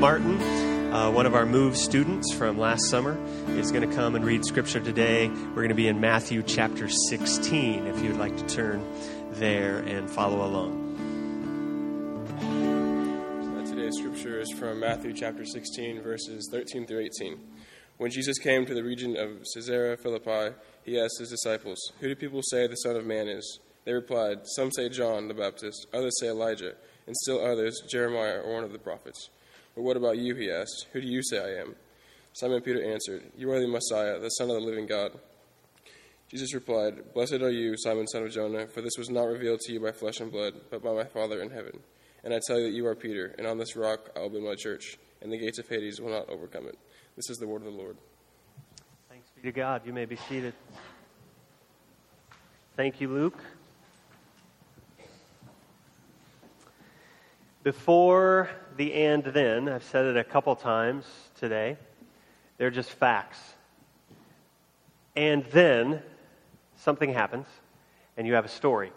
Martin, uh, one of our MOVE students from last summer, is going to come and read scripture today. We're going to be in Matthew chapter 16, if you'd like to turn there and follow along. Today's scripture is from Matthew chapter 16, verses 13 through 18. When Jesus came to the region of Caesarea Philippi, he asked his disciples, Who do people say the Son of Man is? They replied, Some say John the Baptist, others say Elijah, and still others Jeremiah or one of the prophets. But what about you? He asked. Who do you say I am? Simon Peter answered, You are the Messiah, the Son of the living God. Jesus replied, Blessed are you, Simon, son of Jonah, for this was not revealed to you by flesh and blood, but by my Father in heaven. And I tell you that you are Peter, and on this rock I will build my church, and the gates of Hades will not overcome it. This is the word of the Lord. Thanks be to God. You may be seated. Thank you, Luke. Before the and then, I've said it a couple times today, they're just facts. And then something happens, and you have a story.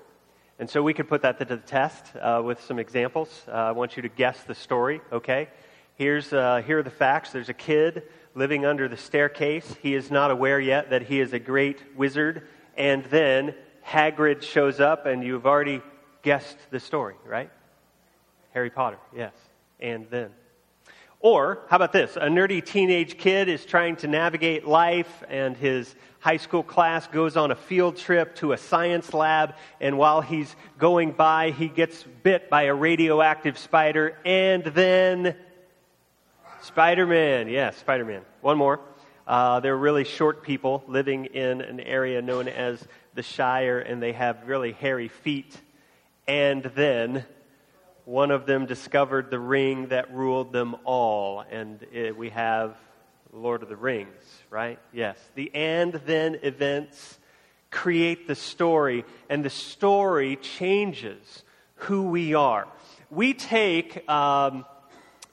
And so we could put that to the test uh, with some examples. Uh, I want you to guess the story, okay? Here's, uh, here are the facts. There's a kid living under the staircase. He is not aware yet that he is a great wizard. And then Hagrid shows up, and you've already guessed the story, right? Harry Potter, yes. And then. Or, how about this? A nerdy teenage kid is trying to navigate life, and his high school class goes on a field trip to a science lab, and while he's going by, he gets bit by a radioactive spider, and then. Spider Man, yes, Spider Man. One more. Uh, they're really short people living in an area known as the Shire, and they have really hairy feet. And then one of them discovered the ring that ruled them all. And it, we have Lord of the Rings, right? Yes. The and then events create the story, and the story changes who we are. We take um,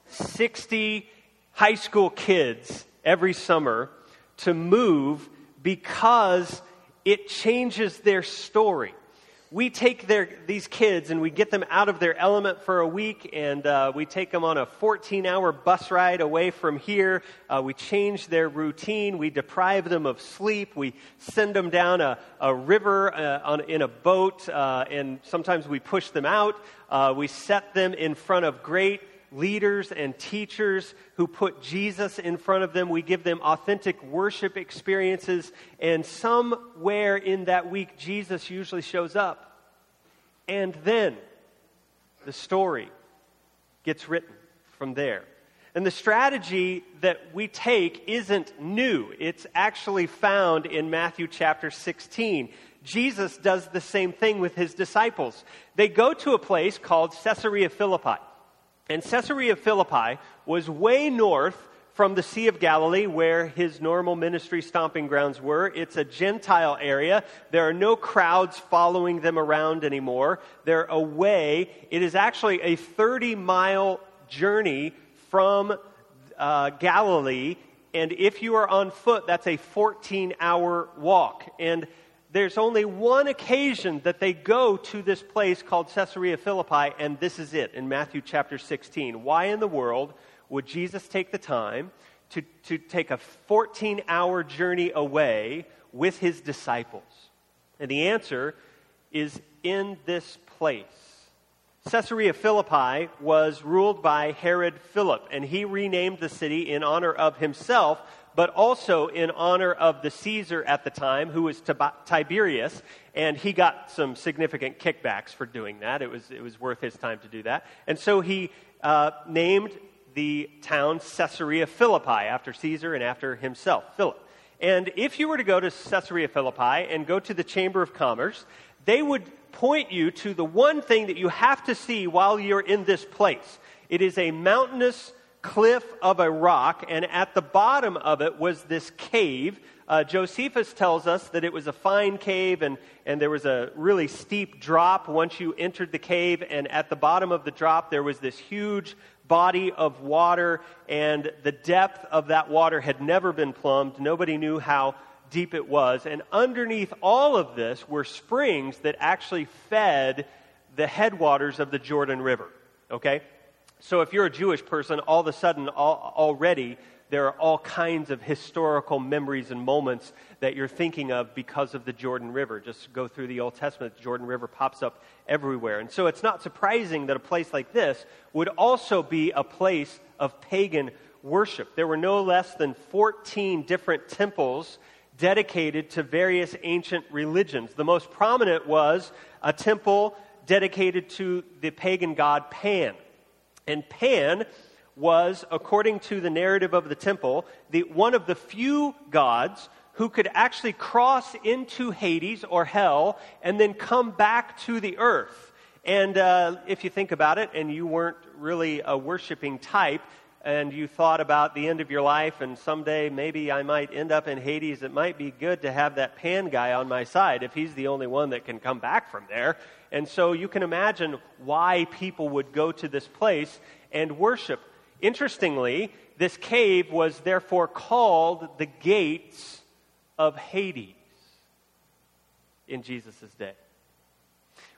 60 high school kids every summer to move because it changes their story we take their, these kids and we get them out of their element for a week and uh, we take them on a 14 hour bus ride away from here. Uh, we change their routine. We deprive them of sleep. We send them down a, a river uh, on, in a boat uh, and sometimes we push them out. Uh, we set them in front of great leaders and teachers who put Jesus in front of them. We give them authentic worship experiences, and somewhere in that week, Jesus usually shows up. And then the story gets written from there. And the strategy that we take isn't new. It's actually found in Matthew chapter 16. Jesus does the same thing with his disciples. They go to a place called Caesarea Philippi. And Caesarea Philippi was way north from the Sea of Galilee, where his normal ministry stomping grounds were. It's a Gentile area. There are no crowds following them around anymore. They're away. It is actually a 30 mile journey from uh, Galilee. And if you are on foot, that's a 14 hour walk. And there's only one occasion that they go to this place called Caesarea Philippi, and this is it in Matthew chapter 16. Why in the world would Jesus take the time to, to take a 14 hour journey away with his disciples? And the answer is in this place. Caesarea Philippi was ruled by Herod Philip, and he renamed the city in honor of himself but also in honor of the Caesar at the time, who was Tiberius, and he got some significant kickbacks for doing that. It was, it was worth his time to do that. And so he uh, named the town Caesarea Philippi after Caesar and after himself, Philip. And if you were to go to Caesarea Philippi and go to the Chamber of Commerce, they would point you to the one thing that you have to see while you're in this place. It is a mountainous cliff of a rock, and at the bottom of it was this cave. Uh, Josephus tells us that it was a fine cave, and, and there was a really steep drop once you entered the cave, and at the bottom of the drop, there was this huge body of water, and the depth of that water had never been plumbed. Nobody knew how deep it was. And underneath all of this were springs that actually fed the headwaters of the Jordan River. Okay? So if you're a Jewish person, all of a sudden, all, already, there are all kinds of historical memories and moments that you're thinking of because of the Jordan River. Just go through the Old Testament, the Jordan River pops up everywhere. And so it's not surprising that a place like this would also be a place of pagan worship. There were no less than 14 different temples dedicated to various ancient religions. The most prominent was a temple dedicated to the pagan god Pan. And Pan was, according to the narrative of the temple, the, one of the few gods who could actually cross into Hades or hell and then come back to the earth. And uh, if you think about it, and you weren't really a worshiping type, and you thought about the end of your life and someday maybe I might end up in Hades, it might be good to have that Pan guy on my side if he's the only one that can come back from there. And so you can imagine why people would go to this place and worship. Interestingly, this cave was therefore called the gates of Hades in Jesus' day.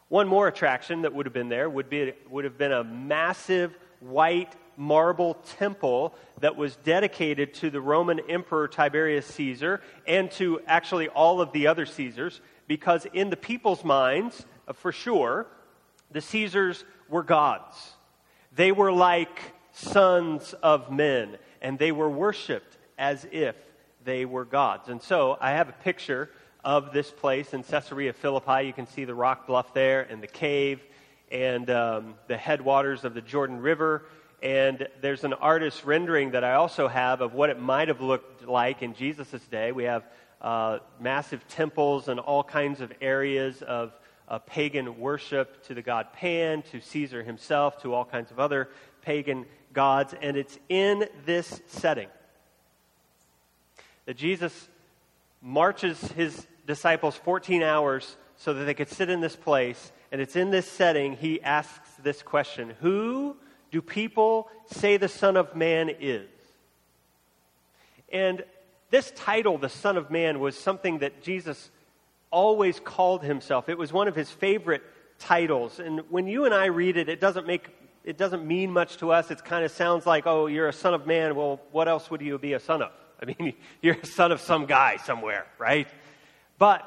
One more attraction that would have been there would, be, would have been a massive white marble temple that was dedicated to the Roman Emperor Tiberius Caesar and to actually all of the other Caesars, because in the people's minds, uh, for sure, the Caesars were gods. They were like sons of men, and they were worshiped as if they were gods. And so I have a picture of this place in Caesarea Philippi. You can see the rock bluff there and the cave and um, the headwaters of the Jordan River. And there's an artist's rendering that I also have of what it might have looked like in Jesus' day. We have uh, massive temples and all kinds of areas of uh, pagan worship to the god Pan, to Caesar himself, to all kinds of other pagan gods. And it's in this setting that Jesus marches his disciples 14 hours so that they could sit in this place. And it's in this setting he asks this question Who do people say the Son of Man is? And this title, the Son of Man, was something that Jesus always called himself. It was one of his favorite titles. And when you and I read it, it doesn't make it doesn't mean much to us. It kind of sounds like, oh, you're a son of man. Well, what else would you be a son of? I mean, you're a son of some guy somewhere, right? But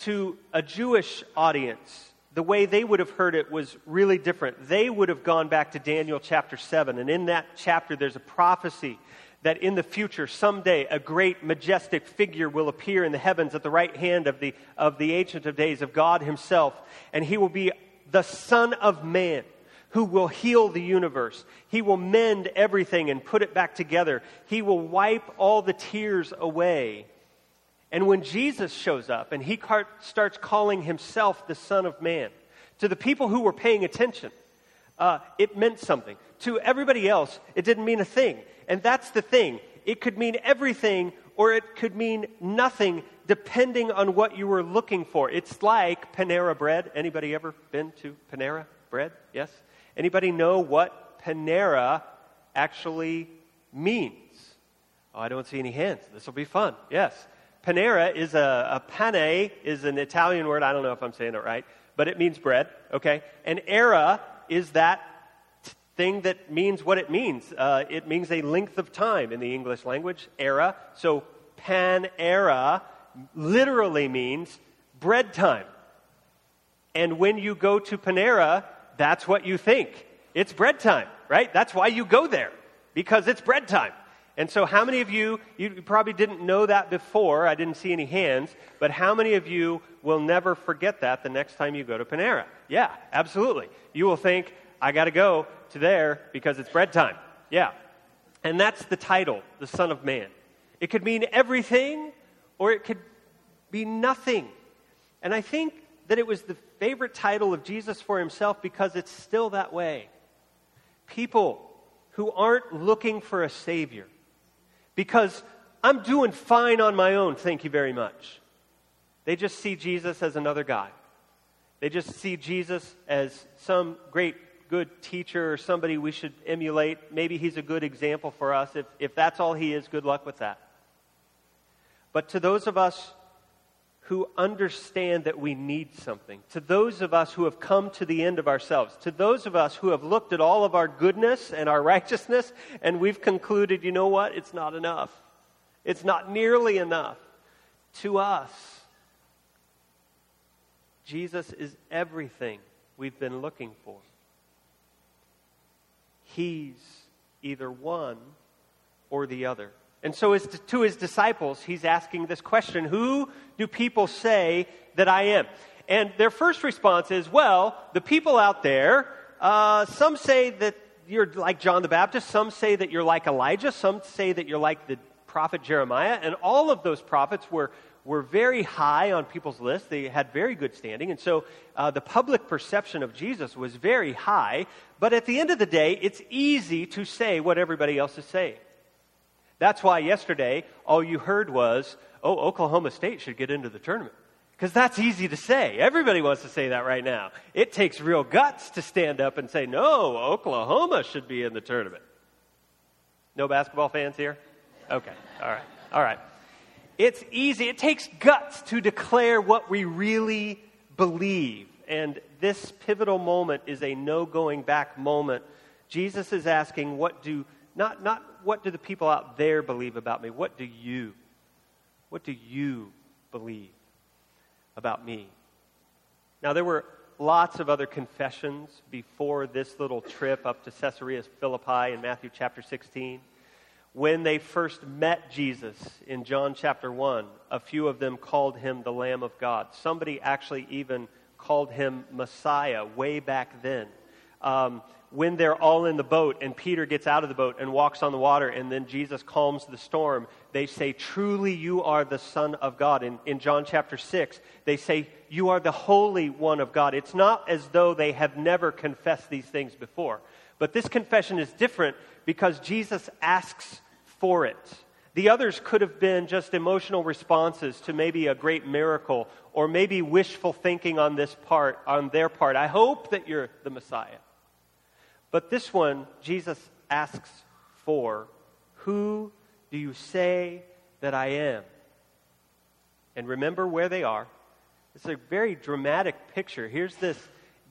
to a Jewish audience, the way they would have heard it was really different. They would have gone back to Daniel chapter 7, and in that chapter, there's a prophecy that in the future, someday, a great majestic figure will appear in the heavens at the right hand of the, of the Ancient of Days, of God Himself, and He will be the Son of Man who will heal the universe. He will mend everything and put it back together. He will wipe all the tears away. And when Jesus shows up and he starts calling himself the Son of Man, to the people who were paying attention, uh, it meant something. To everybody else, it didn't mean a thing. And that's the thing. It could mean everything or it could mean nothing depending on what you were looking for. It's like Panera bread. Anybody ever been to Panera bread? Yes? Anybody know what Panera actually means? Oh, I don't see any hands. This will be fun. Yes. Panera is a, a pane is an Italian word. I don't know if I'm saying it right, but it means bread, okay? And era is that thing that means what it means. Uh, it means a length of time in the English language, era. So pan era literally means bread time. And when you go to Panera, that's what you think. It's bread time, right? That's why you go there, because it's bread time. And so, how many of you, you probably didn't know that before, I didn't see any hands, but how many of you will never forget that the next time you go to Panera? Yeah, absolutely. You will think, I got to go to there because it's bread time. Yeah. And that's the title, the Son of Man. It could mean everything or it could be nothing. And I think that it was the favorite title of Jesus for himself because it's still that way. People who aren't looking for a Savior because I'm doing fine on my own, thank you very much. They just see Jesus as another guy. They just see Jesus as some great, good teacher or somebody we should emulate. Maybe he's a good example for us. If, if that's all he is, good luck with that. But to those of us who understand that we need something, to those of us who have come to the end of ourselves, to those of us who have looked at all of our goodness and our righteousness, and we've concluded, you know what, it's not enough. It's not nearly enough. To us, Jesus is everything we've been looking for. He's either one or the other. And so, to his disciples, he's asking this question Who do people say that I am? And their first response is, Well, the people out there, uh, some say that you're like John the Baptist, some say that you're like Elijah, some say that you're like the prophet Jeremiah, and all of those prophets were, were very high on people's lists. They had very good standing, and so uh, the public perception of Jesus was very high. But at the end of the day, it's easy to say what everybody else is saying. That's why yesterday all you heard was, oh, Oklahoma State should get into the tournament. Because that's easy to say. Everybody wants to say that right now. It takes real guts to stand up and say, no, Oklahoma should be in the tournament. No basketball fans here? Okay, all right, all right. It's easy. It takes guts to declare what we really believe. And this pivotal moment is a no going back moment. Jesus is asking, what do, not, not what do the people out there believe about me? What do you? What do you believe about me? Now, there were lots of other confessions before this little trip up to Caesarea Philippi in Matthew chapter 16. When they first met Jesus in John chapter 1, a few of them called him the Lamb of God. Somebody actually even called him Messiah way back then. Um, when they're all in the boat and Peter gets out of the boat and walks on the water and then Jesus calms the storm, they say, Truly you are the Son of God. In, in John chapter 6, they say, You are the Holy One of God. It's not as though they have never confessed these things before. But this confession is different because Jesus asks for it. The others could have been just emotional responses to maybe a great miracle or maybe wishful thinking on this part, on their part. I hope that you're the Messiah. But this one, Jesus asks for Who do you say that I am? And remember where they are. It's a very dramatic picture. Here's this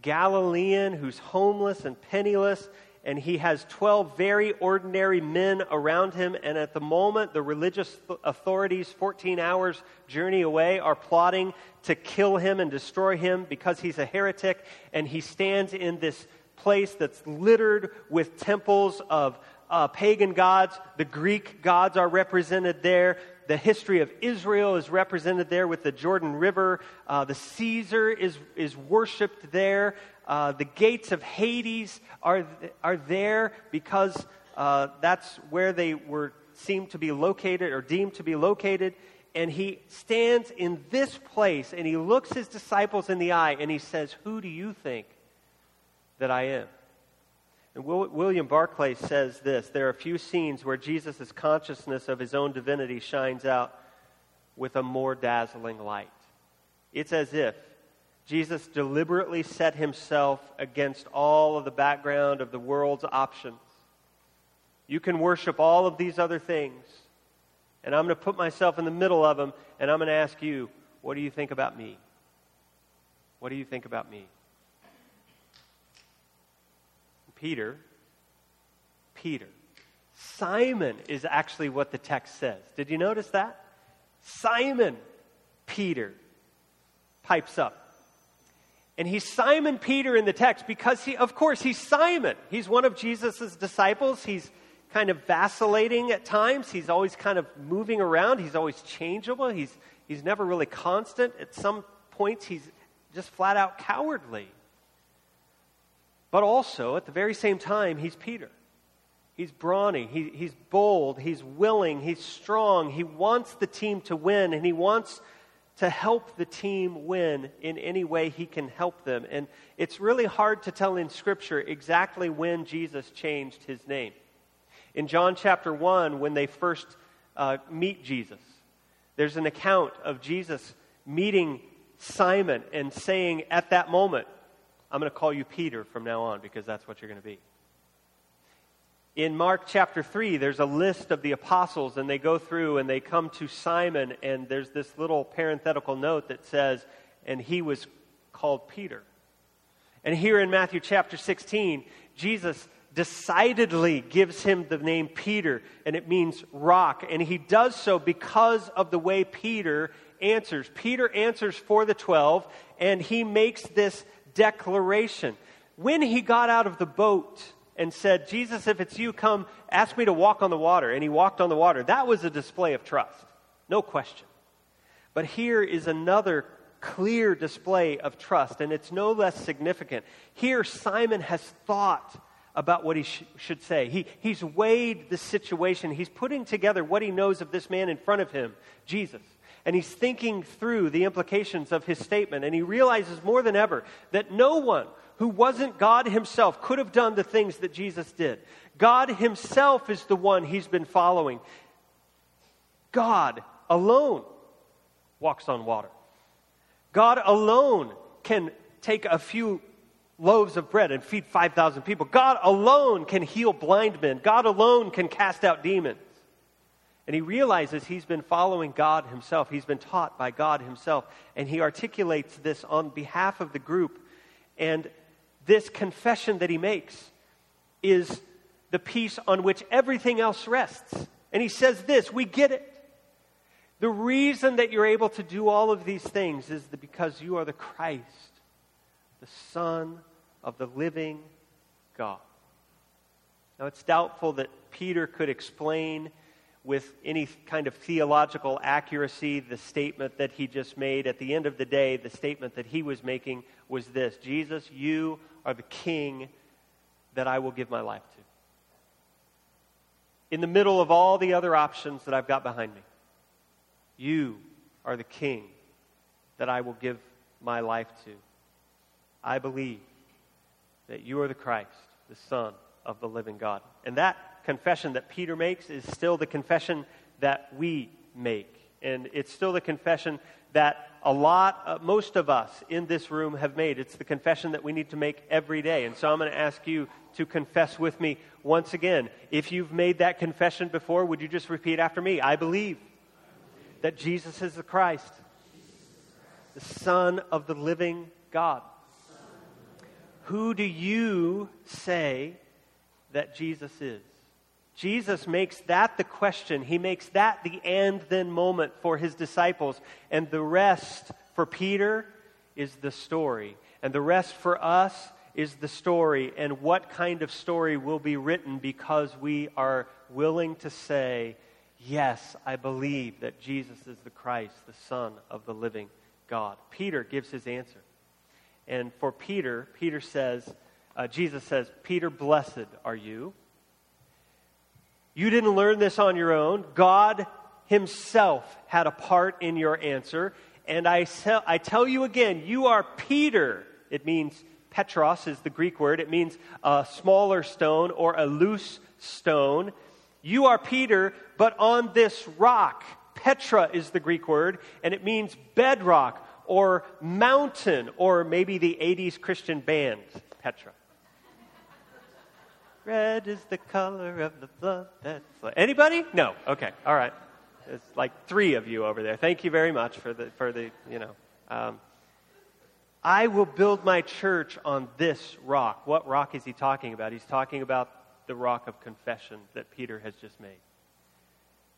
Galilean who's homeless and penniless, and he has 12 very ordinary men around him. And at the moment, the religious authorities, 14 hours journey away, are plotting to kill him and destroy him because he's a heretic. And he stands in this place that's littered with temples of uh, pagan gods. The Greek gods are represented there. The history of Israel is represented there with the Jordan River. Uh, the Caesar is, is worshiped there. Uh, the gates of Hades are, are there because uh, that's where they were seemed to be located or deemed to be located. And he stands in this place and he looks his disciples in the eye and he says, Who do you think that I am. And William Barclay says this there are a few scenes where Jesus' consciousness of his own divinity shines out with a more dazzling light. It's as if Jesus deliberately set himself against all of the background of the world's options. You can worship all of these other things, and I'm going to put myself in the middle of them, and I'm going to ask you, what do you think about me? What do you think about me? Peter, Peter. Simon is actually what the text says. Did you notice that? Simon Peter pipes up. And he's Simon Peter in the text because he, of course, he's Simon. He's one of Jesus' disciples. He's kind of vacillating at times. He's always kind of moving around. He's always changeable. He's, he's never really constant. At some points, he's just flat out cowardly. But also, at the very same time, he's Peter. He's brawny, he, he's bold, he's willing, he's strong. He wants the team to win, and he wants to help the team win in any way he can help them. And it's really hard to tell in Scripture exactly when Jesus changed his name. In John chapter 1, when they first uh, meet Jesus, there's an account of Jesus meeting Simon and saying at that moment, I'm going to call you Peter from now on because that's what you're going to be. in Mark chapter 3, there's a list of the apostles, and they go through and they come to Simon, and there's this little parenthetical note that says, and he was called Peter. And here in Matthew chapter 16, Jesus decidedly gives him the name Peter, and it means rock. And he does so because of the way Peter answers. Peter answers for the 12, and he makes this declaration. When he got out of the boat, and said, Jesus, if it's you, come ask me to walk on the water. And he walked on the water. That was a display of trust, no question. But here is another clear display of trust, and it's no less significant. Here, Simon has thought about what he sh- should say. He, he's weighed the situation, he's putting together what he knows of this man in front of him, Jesus. And he's thinking through the implications of his statement, and he realizes more than ever that no one who wasn't God himself could have done the things that Jesus did. God himself is the one he's been following. God alone walks on water. God alone can take a few loaves of bread and feed 5,000 people. God alone can heal blind men. God alone can cast out demons. And he realizes he's been following God himself. He's been taught by God himself. And he articulates this on behalf of the group. And this confession that he makes is the piece on which everything else rests. And he says this we get it. The reason that you're able to do all of these things is because you are the Christ, the Son of the living God. Now, it's doubtful that Peter could explain with any kind of theological accuracy the statement that he just made. At the end of the day, the statement that he was making was this Jesus, you are the king that I will give my life to. In the middle of all the other options that I've got behind me, you are the king that I will give my life to. I believe that you are the Christ, the Son of the living God. And that confession that Peter makes is still the confession that we make. And it's still the confession that a lot, uh, most of us in this room have made. It's the confession that we need to make every day. And so I'm going to ask you to confess with me once again. If you've made that confession before, would you just repeat after me? I believe that Jesus is the Christ, the Son of the living God. Who do you say that Jesus is? Jesus makes that the question. He makes that the and then moment for his disciples. And the rest for Peter is the story. And the rest for us is the story. And what kind of story will be written because we are willing to say, Yes, I believe that Jesus is the Christ, the Son of the living God. Peter gives his answer. And for Peter, Peter says, uh, Jesus says, Peter, blessed are you you didn't learn this on your own. God Himself had a part in your answer. And I, I tell you again, you are Peter. It means Petros is the Greek word. It means a smaller stone or a loose stone. You are Peter, but on this rock. Petra is the Greek word, and it means bedrock or mountain, or maybe the 80s Christian band, Petra. Red is the color of the blood. Anybody? No. Okay. All right. It's like three of you over there. Thank you very much for the for the you know. Um, I will build my church on this rock. What rock is he talking about? He's talking about the rock of confession that Peter has just made.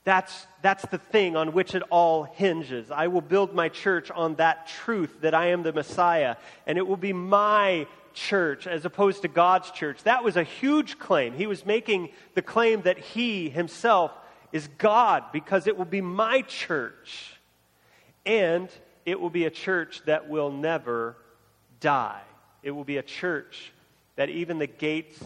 That's, that's the thing on which it all hinges. I will build my church on that truth that I am the Messiah, and it will be my church as opposed to God's church. That was a huge claim. He was making the claim that he himself is God because it will be my church. And it will be a church that will never die. It will be a church that even the gates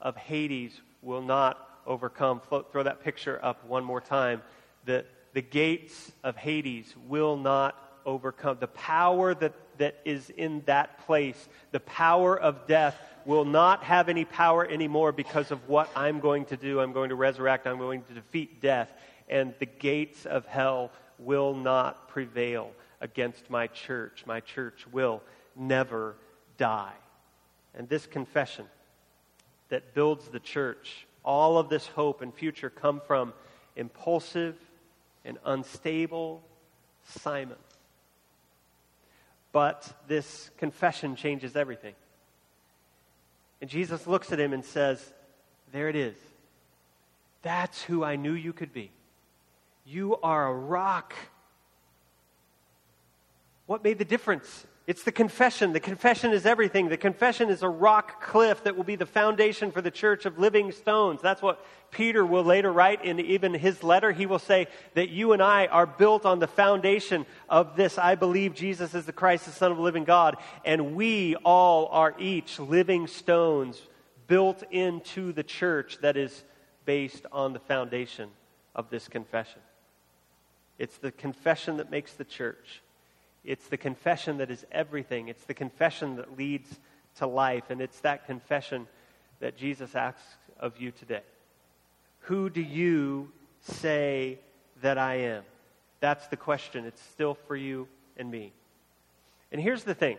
of Hades will not overcome. Throw that picture up one more time. The, the gates of Hades will not overcome. The power that that is in that place. The power of death will not have any power anymore because of what I'm going to do. I'm going to resurrect, I'm going to defeat death, and the gates of hell will not prevail against my church. My church will never die. And this confession that builds the church all of this hope and future come from impulsive and unstable Simon. But this confession changes everything. And Jesus looks at him and says, There it is. That's who I knew you could be. You are a rock. What made the difference? It's the confession. The confession is everything. The confession is a rock cliff that will be the foundation for the church of living stones. That's what Peter will later write in even his letter. He will say that you and I are built on the foundation of this I believe Jesus is the Christ, the Son of the living God. And we all are each living stones built into the church that is based on the foundation of this confession. It's the confession that makes the church. It's the confession that is everything. It's the confession that leads to life. And it's that confession that Jesus asks of you today. Who do you say that I am? That's the question. It's still for you and me. And here's the thing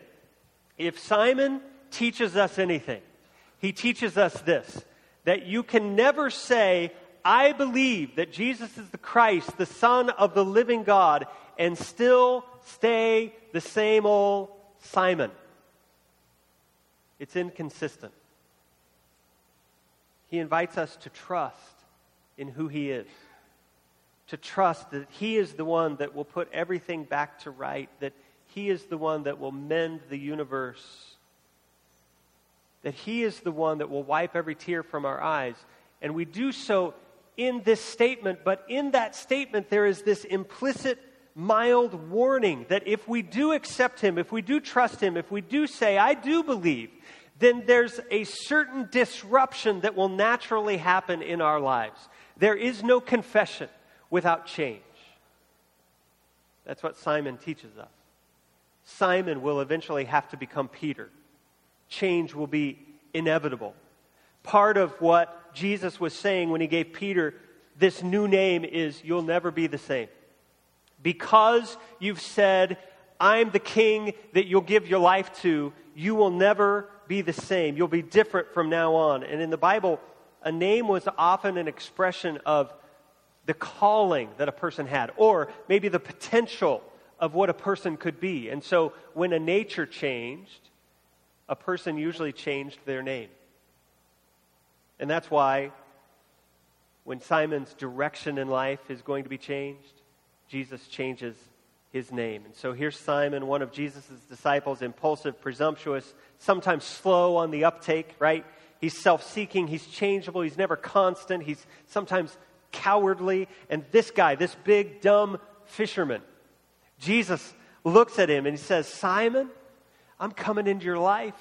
if Simon teaches us anything, he teaches us this that you can never say, I believe that Jesus is the Christ, the Son of the living God, and still stay the same old Simon. It's inconsistent. He invites us to trust in who He is, to trust that He is the one that will put everything back to right, that He is the one that will mend the universe, that He is the one that will wipe every tear from our eyes. And we do so in this statement, but in that statement, there is this implicit mild warning that if we do accept Him, if we do trust Him, if we do say, I do believe, then there's a certain disruption that will naturally happen in our lives. There is no confession without change. That's what Simon teaches us. Simon will eventually have to become Peter. Change will be inevitable. Part of what Jesus was saying when he gave Peter this new name is you'll never be the same. Because you've said, I'm the king that you'll give your life to, you will never be the same. You'll be different from now on. And in the Bible, a name was often an expression of the calling that a person had, or maybe the potential of what a person could be. And so when a nature changed, a person usually changed their name. And that's why when Simon's direction in life is going to be changed, Jesus changes his name. And so here's Simon, one of Jesus' disciples, impulsive, presumptuous, sometimes slow on the uptake, right? He's self seeking, he's changeable, he's never constant, he's sometimes cowardly. And this guy, this big, dumb fisherman, Jesus looks at him and he says, Simon, I'm coming into your life,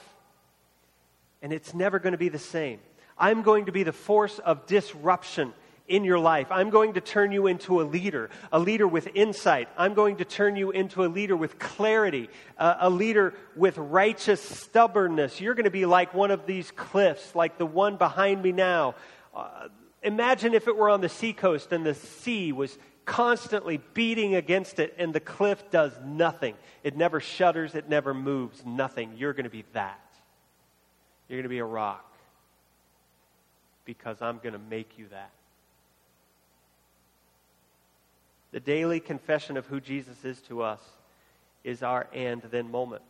and it's never going to be the same. I'm going to be the force of disruption in your life. I'm going to turn you into a leader, a leader with insight. I'm going to turn you into a leader with clarity, a leader with righteous stubbornness. You're going to be like one of these cliffs, like the one behind me now. Uh, imagine if it were on the seacoast and the sea was constantly beating against it and the cliff does nothing. It never shudders, it never moves, nothing. You're going to be that. You're going to be a rock because I'm going to make you that. The daily confession of who Jesus is to us is our and then moment.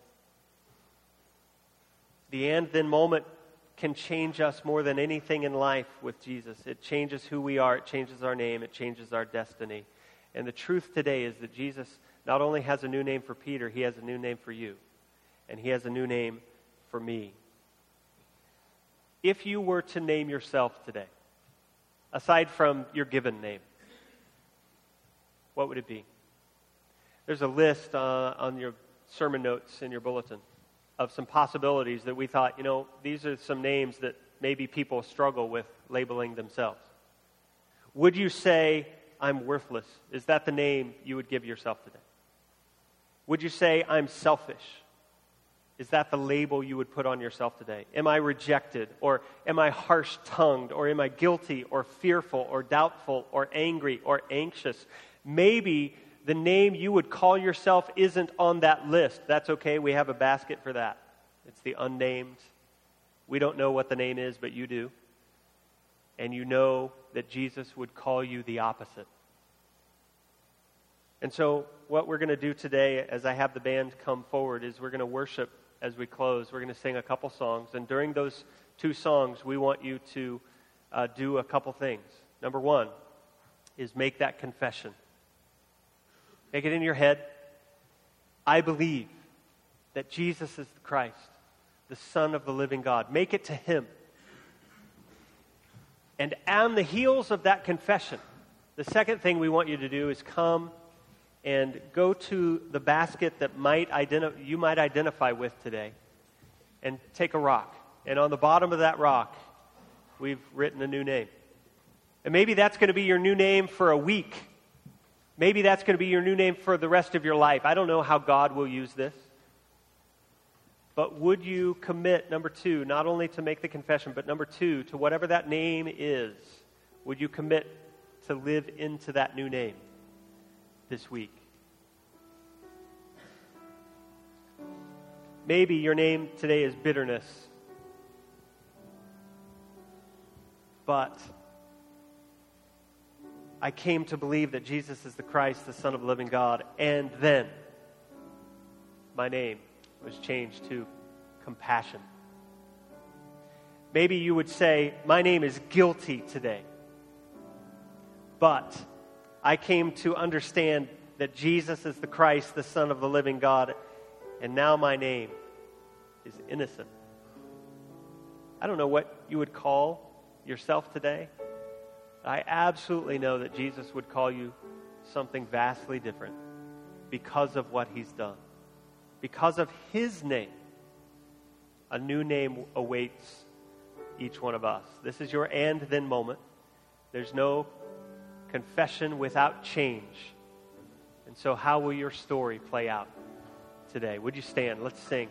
The and then moment can change us more than anything in life with Jesus. It changes who we are, it changes our name, it changes our destiny. And the truth today is that Jesus not only has a new name for Peter, he has a new name for you. And he has a new name for me. If you were to name yourself today, aside from your given name, what would it be? There's a list uh, on your sermon notes in your bulletin of some possibilities that we thought, you know, these are some names that maybe people struggle with labeling themselves. Would you say, I'm worthless? Is that the name you would give yourself today? Would you say, I'm selfish? Is that the label you would put on yourself today? Am I rejected? Or am I harsh tongued? Or am I guilty or fearful or doubtful or angry or anxious? Maybe the name you would call yourself isn't on that list. That's okay. We have a basket for that. It's the unnamed. We don't know what the name is, but you do. and you know that Jesus would call you the opposite. And so, what we're going to do today, as I have the band come forward, is we're going to worship as we close. We're going to sing a couple songs. And during those two songs, we want you to uh, do a couple things. Number one is make that confession. Make it in your head. I believe that Jesus is the Christ, the Son of the living God. Make it to Him. And on the heels of that confession, the second thing we want you to do is come and go to the basket that might identi- you might identify with today and take a rock. And on the bottom of that rock, we've written a new name. And maybe that's going to be your new name for a week. Maybe that's going to be your new name for the rest of your life. I don't know how God will use this. But would you commit, number two, not only to make the confession, but number two, to whatever that name is, would you commit to live into that new name this week? Maybe your name today is bitterness. But I came to believe that Jesus is the Christ, the Son of the living God, and then my name was changed to compassion. Maybe you would say, My name is guilty today, but I came to understand that Jesus is the Christ, the Son of the living God, and now my name is innocent. I don't know what you would call yourself today. I absolutely know that Jesus would call you something vastly different because of what he's done. Because of his name, a new name awaits each one of us. This is your and then moment. There's no confession without change. And so, how will your story play out today? Would you stand? Let's sing.